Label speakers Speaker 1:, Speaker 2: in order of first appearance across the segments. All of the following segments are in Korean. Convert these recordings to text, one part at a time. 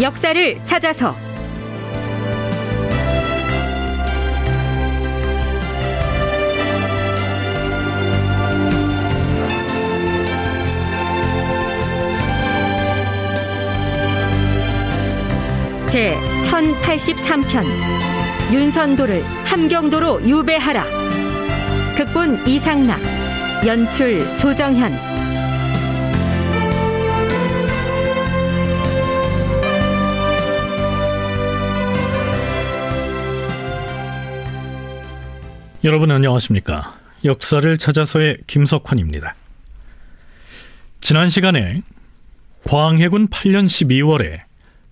Speaker 1: 역사를 찾아서. 제 1083편 윤선도를 함경도로 유배하라. 극본 이상락 연출 조정현
Speaker 2: 여러분 안녕하십니까? 역사를 찾아서의 김석환입니다. 지난 시간에 광해군 8년 12월에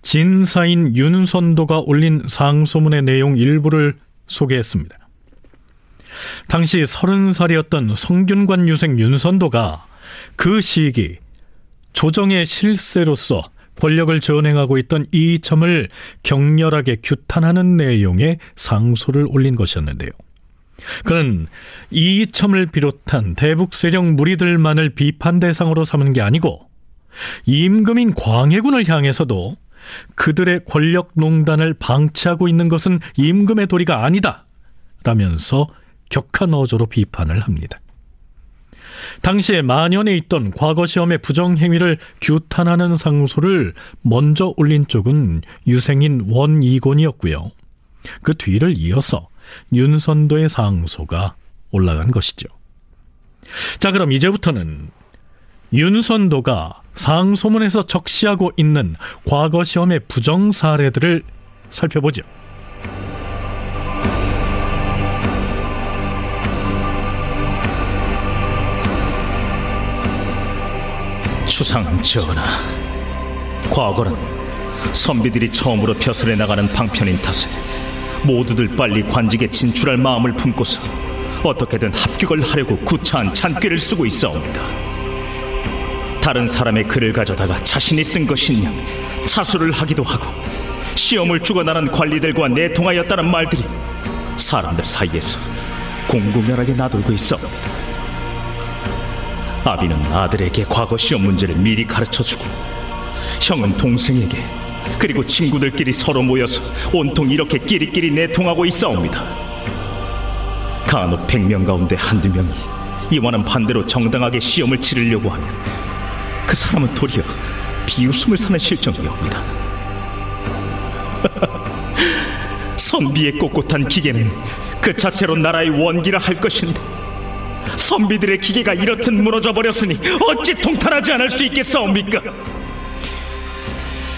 Speaker 2: 진사인 윤선도가 올린 상소문의 내용 일부를 소개했습니다. 당시 30살이었던 성균관 유생 윤선도가 그 시기 조정의 실세로서 권력을 전행하고 있던 이 점을 격렬하게 규탄하는 내용의 상소를 올린 것이었는데요. 그는 이첨을 비롯한 대북 세력 무리들만을 비판 대상으로 삼은 게 아니고 임금인 광해군을 향해서도 그들의 권력 농단을 방치하고 있는 것은 임금의 도리가 아니다. 라면서 격한 어조로 비판을 합니다. 당시에 만연에 있던 과거 시험의 부정 행위를 규탄하는 상소를 먼저 올린 쪽은 유생인 원이곤이었고요. 그 뒤를 이어서 윤선도의 상소가 올라간 것이죠. 자, 그럼 이제부터는 윤선도가 상소문에서 적시하고 있는 과거 시험의 부정 사례들을 살펴보죠.
Speaker 3: 추상 전하, 과거는 선비들이 처음으로 벼슬에 나가는 방편인 탓에 모두들 빨리 관직에 진출할 마음을 품고서 어떻게든 합격을 하려고 구차한 잔꾀를 쓰고 있어옵니다. 다른 사람의 글을 가져다가 자신이 쓴 것이냐 차수를 하기도 하고 시험을 주관하는 관리들과 내통하였다는 말들이 사람들 사이에서 공공연하게 나돌고 있어옵니다. 아비는 아들에게 과거 시험 문제를 미리 가르쳐주고 형은 동생에게 그리고 친구들끼리 서로 모여서 온통 이렇게 끼리끼리 내통하고 있어옵니다. 간혹 백 명 가운데 한두 명이 이와는 반대로 정당하게 시험을 치르려고 하면 그 사람은 도리어 비웃음을 사는 실정이옵니다. 선비의 꼿꼿한 기계는 그 자체로 나라의 원기라 할 것인데 선비들의 기계가 이렇듯 무너져 버렸으니 어찌 통탄하지 않을 수 있겠사옵니까?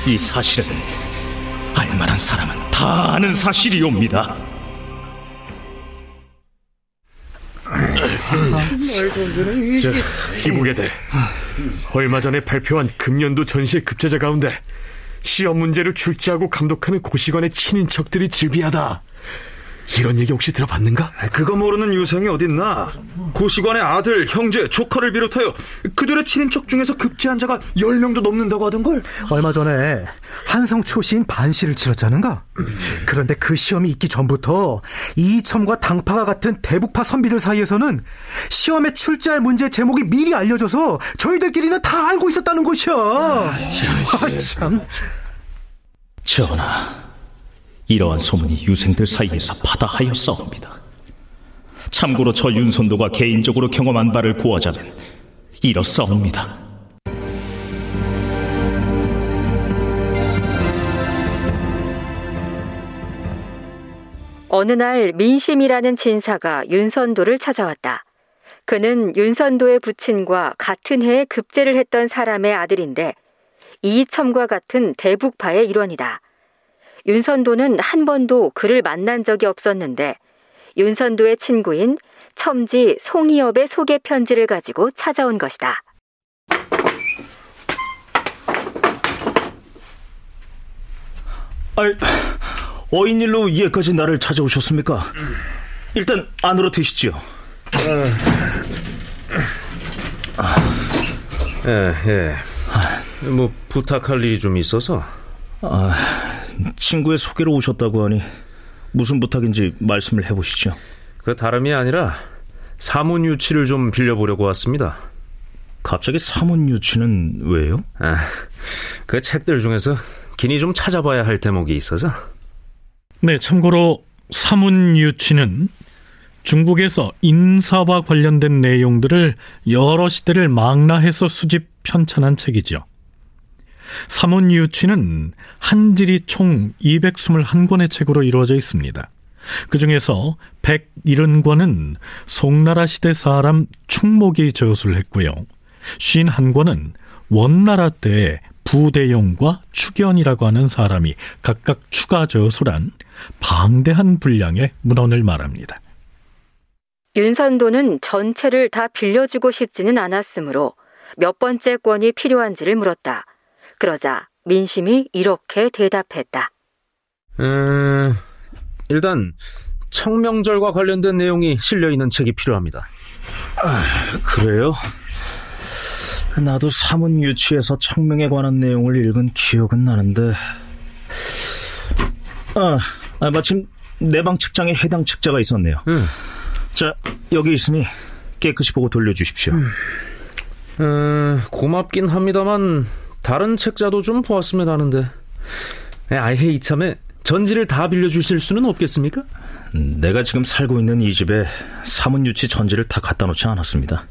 Speaker 3: 이 사실은 알만한 사람은 다 아는 사실이옵니다.
Speaker 4: 자, 이보게돼. 얼마 전에 발표한 금년도 전시의 급제자 가운데 시험 문제를 출제하고 감독하는 고시관의 친인척들이 즐비하다. 이런 얘기 혹시 들어봤는가?
Speaker 5: 그거 모르는 유생이 어딨나? 고시관의 아들, 형제, 조카를 비롯하여 그들의 친인척 중에서 급제한 자가 10명도 넘는다고 하던걸?
Speaker 6: 얼마 전에 한성 초시인 반시를 치렀자는가? 그런데 그 시험이 있기 전부터 이첨과 당파가 같은 대북파 선비들 사이에서는 시험에 출제할 문제 제목이 미리 알려져서 저희들끼리는 다 알고 있었다는 것이야. 아, 참.
Speaker 3: 전하. 이러한 소문이 유생들 사이에서 파다하였사옵니다. 참고로 저 윤선도가 개인적으로 경험한 바를 구하자면 이렇사옵니다.
Speaker 1: 어느 날 민심이라는 진사가 윤선도를 찾아왔다. 그는 윤선도의 부친과 같은 해에 급제를 했던 사람의 아들인데 이첨과 같은 대북파의 일원이다. 윤선도는 한 번도 그를 만난 적이 없었는데 윤선도의 친구인 첨지 송이업의 소개 편지를 가지고 찾아온 것이다.
Speaker 3: 아, 어인일로 이에까지 나를 찾아오셨습니까? 일단 안으로 드시죠.
Speaker 4: 예, 예. 뭐 부탁할 일이 좀 있어서.
Speaker 3: 아, 친구의 소개로 오셨다고 하니 무슨 부탁인지 말씀을 해보시죠.
Speaker 4: 그 다름이 아니라 사문 유치를 좀 빌려보려고 왔습니다.
Speaker 3: 갑자기 사문 유치는 왜요?
Speaker 4: 아, 그 책들 중에서 긴히 좀 찾아봐야 할 대목이 있어서.
Speaker 2: 네, 참고로 사문 유치는 중국에서 인사와 관련된 내용들을 여러 시대를 망라해서 수집 편찬한 책이죠. 사문유치는 한질이 총 221권의 책으로 이루어져 있습니다. 그 중에서 170권은 송나라 시대 사람 충목이 저술을 했고요. 51권은 원나라 때의 부대용과 축연이라고 하는 사람이 각각 추가 저술한 방대한 분량의 문헌을 말합니다.
Speaker 1: 윤선도는 전체를 다 빌려주고 싶지는 않았으므로 몇 번째 권이 필요한지를 물었다. 그러자 민심이 이렇게 대답했다.
Speaker 4: 음, 일단 청명절과 관련된 내용이 실려 있는 책이 필요합니다.
Speaker 5: 그래요? 나도 사문 유치에서 청명에 관한 내용을 읽은 기억은 나는데 아, 아, 마침 내 방 책장에 해당 책자가 있었네요
Speaker 4: 음.
Speaker 5: 자 여기 있으니 깨끗이 보고 돌려주십시오
Speaker 4: 음, 고맙긴 합니다만 다른 책자도 좀 보았으면 하는데. 아예 이참에 전지를 다 빌려주실 수는 없겠습니까?
Speaker 5: 내가 지금 살고 있는 이 집에 사문 유치 전지를 다 갖다 놓지 않았습니다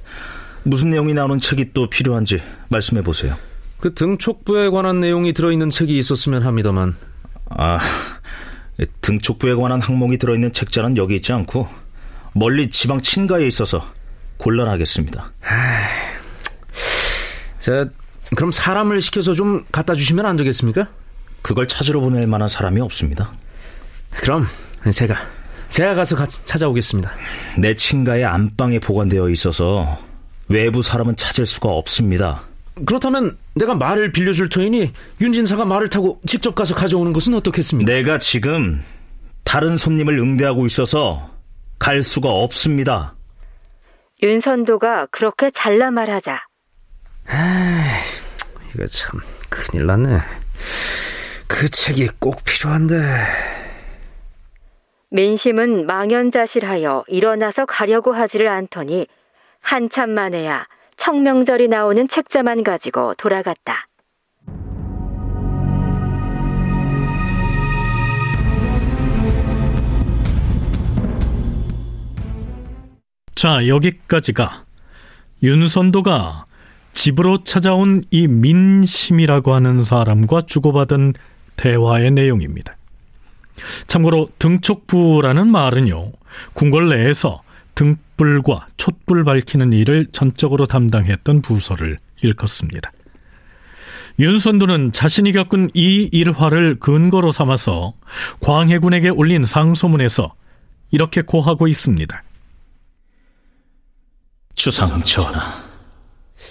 Speaker 5: 무슨 내용이 나오는 책이 또 필요한지 말씀해 보세요
Speaker 4: 그 등촉부에 관한 내용이 들어있는 책이 있었으면 합니다만.
Speaker 5: 아, 등촉부에 관한 항목이 들어있는 책자는 여기 있지 않고 멀리 지방 친가에 있어서 곤란하겠습니다.
Speaker 4: 자, 그럼 사람을 시켜서 좀 갖다 주시면 안 되겠습니까?
Speaker 5: 그걸 찾으러 보낼 만한 사람이 없습니다.
Speaker 4: 그럼 제가 제가 가서 같이 찾아오겠습니다.
Speaker 5: 내 친가의 안방에 보관되어 있어서 외부 사람은 찾을 수가 없습니다.
Speaker 4: 그렇다면 내가 말을 빌려줄 터이니 윤진사가 말을 타고 직접 가서 가져오는 것은 어떻겠습니까?
Speaker 5: 내가 지금 다른 손님을 응대하고 있어서 갈 수가 없습니다.
Speaker 1: 윤선도가 그렇게 잘라 말하자
Speaker 4: 이 거 참 큰일 났네. 그 책이 꼭 필요한데.
Speaker 1: 민심은 망연자실하여 일어나서 가려고 하지를 않더니 한참 만에야 청명절이 나오는 책자만 가지고 돌아갔다.
Speaker 2: 자, 여기까지가 윤선도가 집으로 찾아온 이 민심이라고 하는 사람과 주고받은 대화의 내용입니다. 참고로 등촉부라는 말은요, 궁궐 내에서 등불과 촛불 밝히는 일을 전적으로 담당했던 부서를 일컫습니다. 윤선도는 자신이 겪은 이 일화를 근거로 삼아서 광해군에게 올린 상소문에서 이렇게 고하고 있습니다.
Speaker 3: 주상 전하,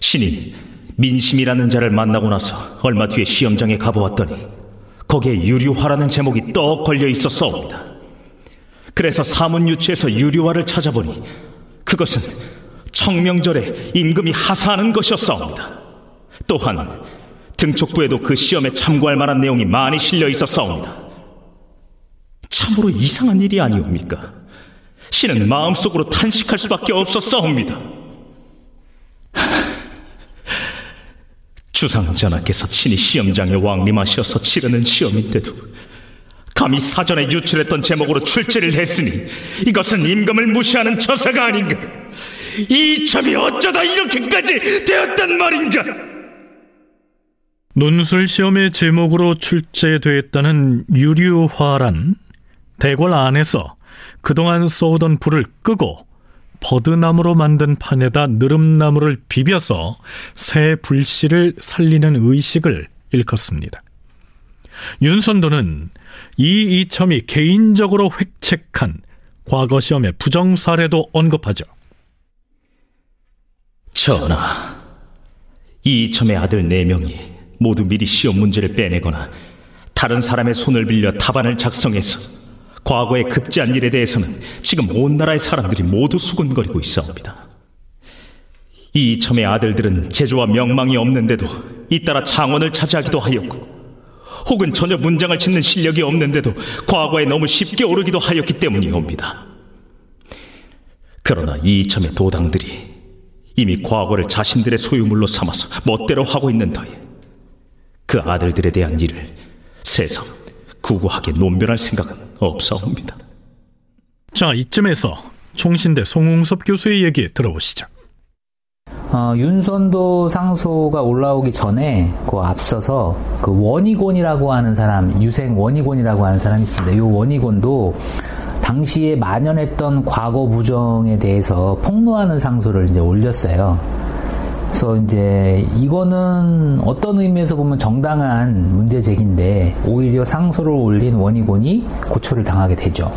Speaker 3: 신이 민심이라는 자를 만나고 나서 얼마 뒤에 시험장에 가보았더니 거기에 유류화라는 제목이 떡 걸려 있었사옵니다. 그래서 사문유치에서 유류화를 찾아보니 그것은 청명절에 임금이 하사하는 것이었사옵니다. 또한 등촉부에도 그 시험에 참고할 만한 내용이 많이 실려 있었사옵니다. 참으로 이상한 일이 아니옵니까? 신은 마음속으로 탄식할 수밖에 없었사옵니다. 주상전하께서 친히 시험장에 왕림하셔서 치르는 시험인데도 감히 사전에 유출했던 제목으로 출제를 했으니 이것은 임금을 무시하는 처사가 아닌가? 이 점이 어쩌다 이렇게까지 되었단 말인가?
Speaker 2: 논술 시험의 제목으로 출제됐다는 유류화란 대궐 안에서 그동안 쏘던 불을 끄고 버드나무로 만든 판에다 느릅나무를 비벼서 새 불씨를 살리는 의식을 일컫습니다. 윤선도는 이 이첨이 개인적으로 획책한 과거 시험의 부정 사례도 언급하죠.
Speaker 3: 전하, 이첨의 아들 네 명이 모두 미리 시험 문제를 빼내거나 다른 사람의 손을 빌려 답안을 작성해서 과거에 급제한 일에 대해서는 지금 온 나라의 사람들이 모두 수군거리고 있사옵니다. 이첨의 아들들은 제조와 명망이 없는데도 잇따라 창원을 차지하기도 하였고 혹은 전혀 문장을 짓는 실력이 없는데도 과거에 너무 쉽게 오르기도 하였기 때문이옵니다. 그러나 이첨의 도당들이 이미 과거를 자신들의 소유물로 삼아서 멋대로 하고 있는 터에 그 아들들에 대한 일을 세상 구구하게 논변할 생각은 없사옵니다.
Speaker 2: 자, 이쯤에서 총신대 송웅섭 교수의 얘기 들어보시죠.
Speaker 7: 어, 윤선도 상소가 올라오기 전에 그 앞서서 그 원희곤이라고 하는 사람, 유생 원희곤이라고 하는 사람이 있습니다. 이 원희곤도 당시에 만연했던 과거 부정에 대해서 폭로하는 상소를 이제 올렸어요. 그래서 이제 이거는 어떤 의미에서 보면 정당한 문제 제기인데 오히려 상소를 올린 원희곤이 고초를 당하게 되죠.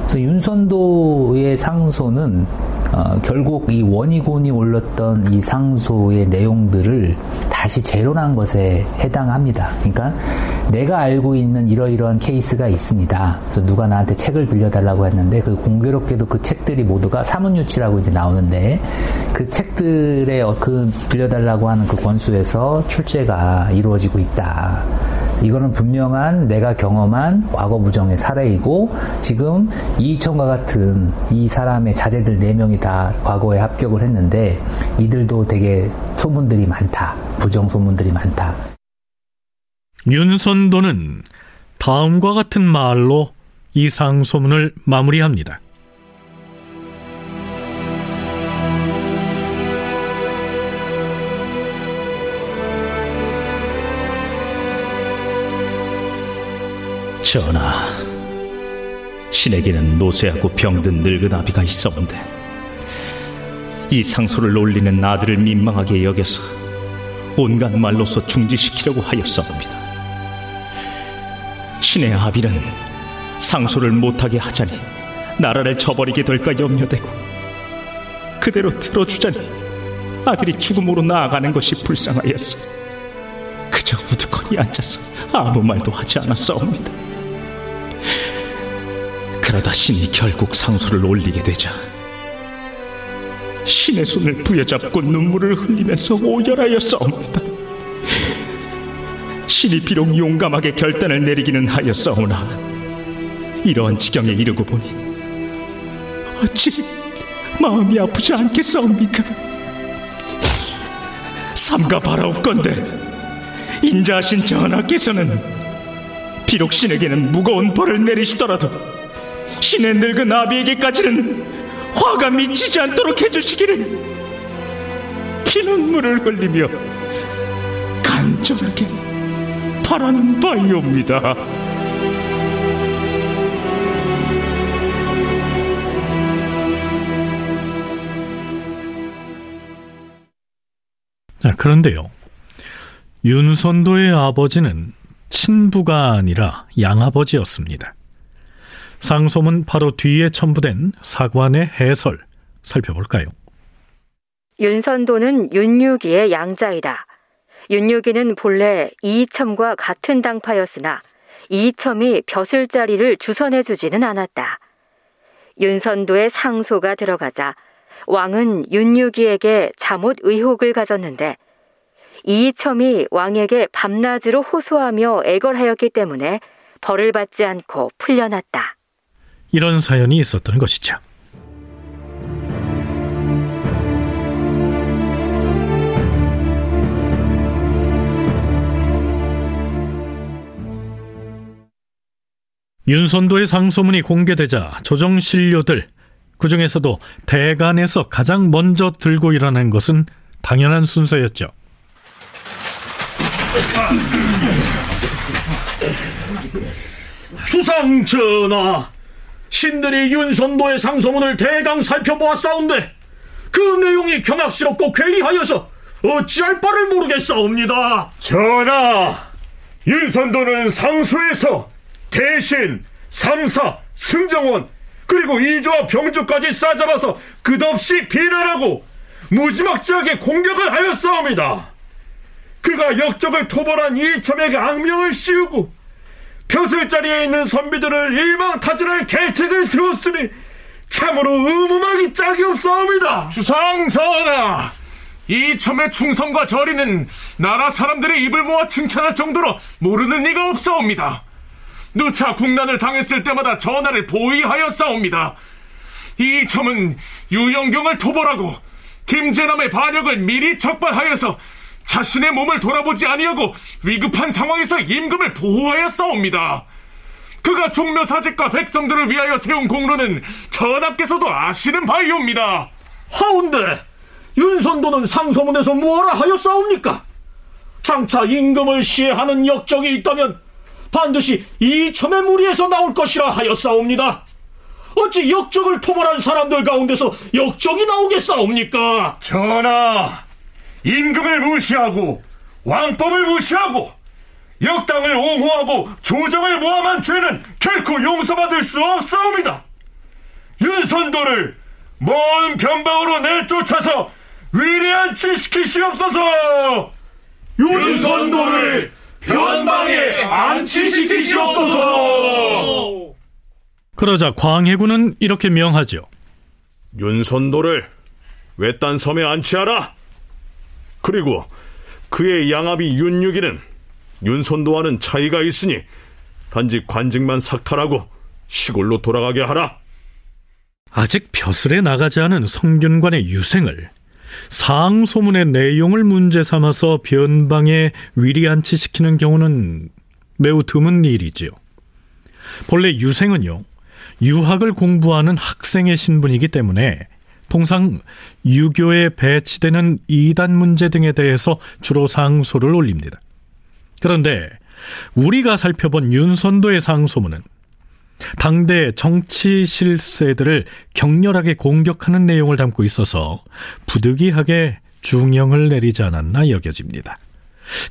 Speaker 7: 그래서 윤선도의 상소는 어, 결국 이 원희곤이 올렸던 이 상소의 내용들을 다시 재론한 것에 해당합니다. 그러니까 내가 알고 있는 이러이러한 케이스가 있습니다. 그래서 누가 나한테 책을 빌려달라고 했는데 그 공교롭게도 그 책들이 모두가 사문유치라고 이제 나오는데 그 책들의 어, 그 빌려달라고 하는 그 권수에서 출제가 이루어지고 있다. 이거는 분명한 내가 경험한 과거 부정의 사례이고 지금 이천과 같은 이 사람의 자제들 4명이 다 과거에 합격을 했는데 이들도 되게 소문들이 많다. 부정 소문들이 많다.
Speaker 2: 윤선도는 다음과 같은 말로 이 상 소문을 마무리합니다.
Speaker 3: 전하, 신에게는 노쇠하고 병든 늙은 아비가 있었는데 이 상소를 올리는 아들을 민망하게 여겨서 온갖 말로서 중지시키려고 하였사옵니다. 신의 아비는 상소를 못하게 하자니 나라를 저버리게 될까 염려되고 그대로 들어주자니 아들이 죽음으로 나아가는 것이 불쌍하였어. 그저 우두커니 앉아서 아무 말도 하지 않았사옵니다. 그러다 신이 결국 상소를 올리게 되자 신의 손을 부여잡고 눈물을 흘리면서 오열하였사옵니다. 신이 비록 용감하게 결단을 내리기는 하였사오나 이러한 지경에 이르고 보니 어찌 마음이 아프지 않겠사옵니까? 삼가 바라옵건대 인자하신 전하께서는 비록 신에게는 무거운 벌을 내리시더라도 신의 늙은 아비에게까지는 화가 미치지 않도록 해주시기를 피눈물을 흘리며 간절하게 바라는 바이옵니다.
Speaker 2: 자, 그런데요. 윤선도의 아버지는 친부가 아니라 양아버지였습니다. 상소문 바로 뒤에 첨부된 사관의 해설 살펴볼까요?
Speaker 1: 윤선도는 윤유기의 양자이다. 윤유기는 본래 이이첨과 같은 당파였으나 이이첨이 벼슬 자리를 주선해 주지는 않았다. 윤선도의 상소가 들어가자 왕은 윤유기에게 잠옷 의혹을 가졌는데 이이첨이 왕에게 밤낮으로 호소하며 애걸하였기 때문에 벌을 받지 않고 풀려났다.
Speaker 2: 이런 사연이 있었던 것이죠. 윤선도의 상소문이 공개되자 조정신료들 그 중에서도 대간에서 가장 먼저 들고 일어난 것은 당연한 순서였죠.
Speaker 8: 주상 전하, 신들이 윤선도의 상소문을 대강 살펴보았사온데 그 내용이 경악스럽고 괴이하여서 어찌할 바를 모르겠사옵니다.
Speaker 9: 전하, 윤선도는 상소에서 대신, 삼사, 승정원 그리고 이조와 병주까지 싸잡아서 끝없이 비난하고 무지막지하게 공격을 하였사옵니다. 그가 역적을 토벌한 이첨에게 악명을 씌우고 벼슬 자리에 있는 선비들을 일망타진할 계책을 세웠으니 참으로 의무막이 짝이 없사옵니다.
Speaker 8: 주상 전하, 이첨의 충성과 절이는 나라 사람들의 입을 모아 칭찬할 정도로 모르는 이가 없사옵니다. 누차 국난을 당했을 때마다 전하를 보위하였사옵니다. 이첨은 유영경을 토벌하고 김재남의 반역을 미리 적발하여서 자신의 몸을 돌아보지 아니하고 위급한 상황에서 임금을 보호하여 싸웁니다. 그가 종묘사직과 백성들을 위하여 세운 공로는 전하께서도 아시는 바이옵니다.
Speaker 10: 하운데 윤선도는 상소문에서 무엇라 하여 싸웁니까? 장차 임금을 시해하는 역적이 있다면 반드시 이첨의 무리에서 나올 것이라 하여 싸웁니다. 어찌 역적을 토벌한 사람들 가운데서 역적이 나오겠사옵니까?
Speaker 9: 전하, 임금을 무시하고 왕법을 무시하고 역당을 옹호하고 조정을 모함한 죄는 결코 용서받을 수 없사옵니다. 윤선도를 먼 변방으로 내쫓아서 위대한 치시키시옵소서.
Speaker 10: 윤선도를 변방에 안치시키시옵소서.
Speaker 2: 그러자 광해군은 이렇게 명하죠.
Speaker 9: 윤선도를 외딴 섬에 안치하라. 그리고 그의 양압이 윤유기는 윤선도와는 차이가 있으니 단지 관직만 삭탈하고 시골로 돌아가게 하라.
Speaker 2: 아직 벼슬에 나가지 않은 성균관의 유생을 상소문의 내용을 문제 삼아서 변방에 위리안치시키는 경우는 매우 드문 일이지요. 본래 유생은요, 유학을 공부하는 학생의 신분이기 때문에 통상 유교에 배치되는 이단 문제 등에 대해서 주로 상소를 올립니다. 그런데 우리가 살펴본 윤선도의 상소문은 당대 정치 실세들을 격렬하게 공격하는 내용을 담고 있어서 부득이하게 중형을 내리지 않았나 여겨집니다.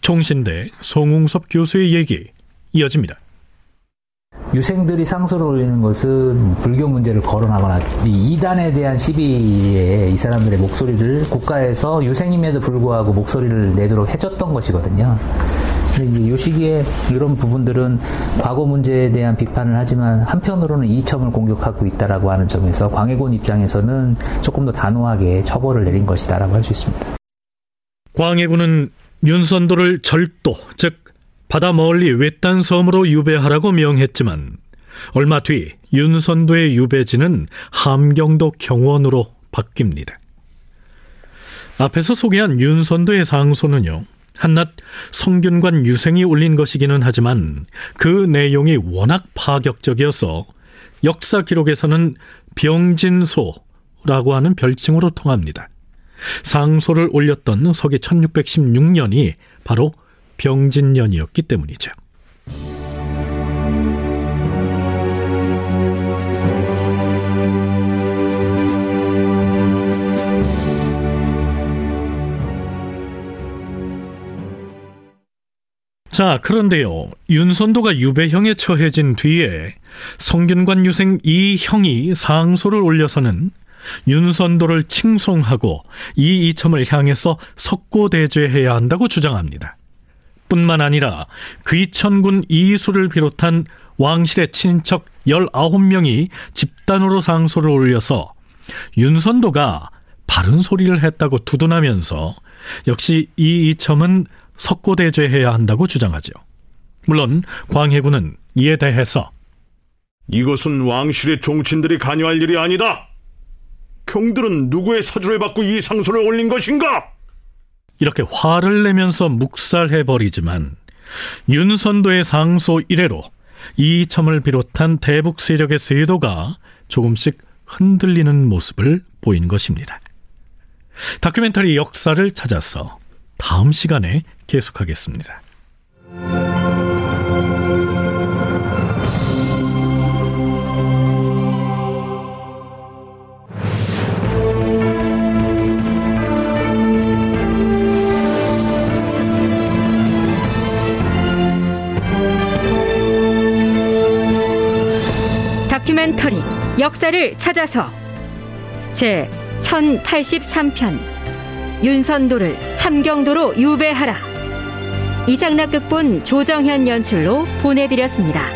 Speaker 2: 총신대 송웅섭 교수의 얘기 이어집니다.
Speaker 7: 유생들이 상소를 올리는 것은 불교 문제를 거론하거나 이 이단에 대한 시비에 이 사람들의 목소리를 국가에서 유생임에도 불구하고 목소리를 내도록 해줬던 것이거든요. 이 시기에 이런 부분들은 과거 문제에 대한 비판을 하지만 한편으로는 이 점을 공격하고 있다라고 하는 점에서 광해군 입장에서는 조금 더 단호하게 처벌을 내린 것이다라고 할 수 있습니다.
Speaker 2: 광해군은 윤선도를 절도, 즉 바다 멀리 외딴 섬으로 유배하라고 명했지만 얼마 뒤 윤선도의 유배지는 함경도 경원으로 바뀝니다. 앞에서 소개한 윤선도의 상소는요. 한낱 성균관 유생이 올린 것이기는 하지만 그 내용이 워낙 파격적이어서 역사 기록에서는 병진소라고 하는 별칭으로 통합니다. 상소를 올렸던 서기 1616년이 바로 병진년이었기 때문이죠. 자, 그런데요. 윤선도가 유배형에 처해진 뒤에 성균관 유생 이 형이 상소를 올려서는 윤선도를 칭송하고 이 이첨을 향해서 석고대죄해야 한다고 주장합니다. 뿐만 아니라 귀천군 이수를 비롯한 왕실의 친척 19명이 집단으로 상소를 올려서 윤선도가 바른 소리를 했다고 두둔하면서 역시 이 이첨은 석고대죄해야 한다고 주장하죠. 물론 광해군은 이에 대해서
Speaker 9: 이것은 왕실의 종친들이 관여할 일이 아니다. 경들은 누구의 사주를 받고 이 상소를 올린 것인가?
Speaker 2: 이렇게 화를 내면서 묵살해버리지만 윤선도의 상소 이래로 이첨을 비롯한 대북 세력의 세도가 조금씩 흔들리는 모습을 보인 것입니다. 다큐멘터리 역사를 찾아서 다음 시간에 계속하겠습니다.
Speaker 1: 다큐멘터리 역사를 찾아서 제 1083편 윤선도를 함경도로 유배하라 이상락 극본 조정현 연출로 보내드렸습니다.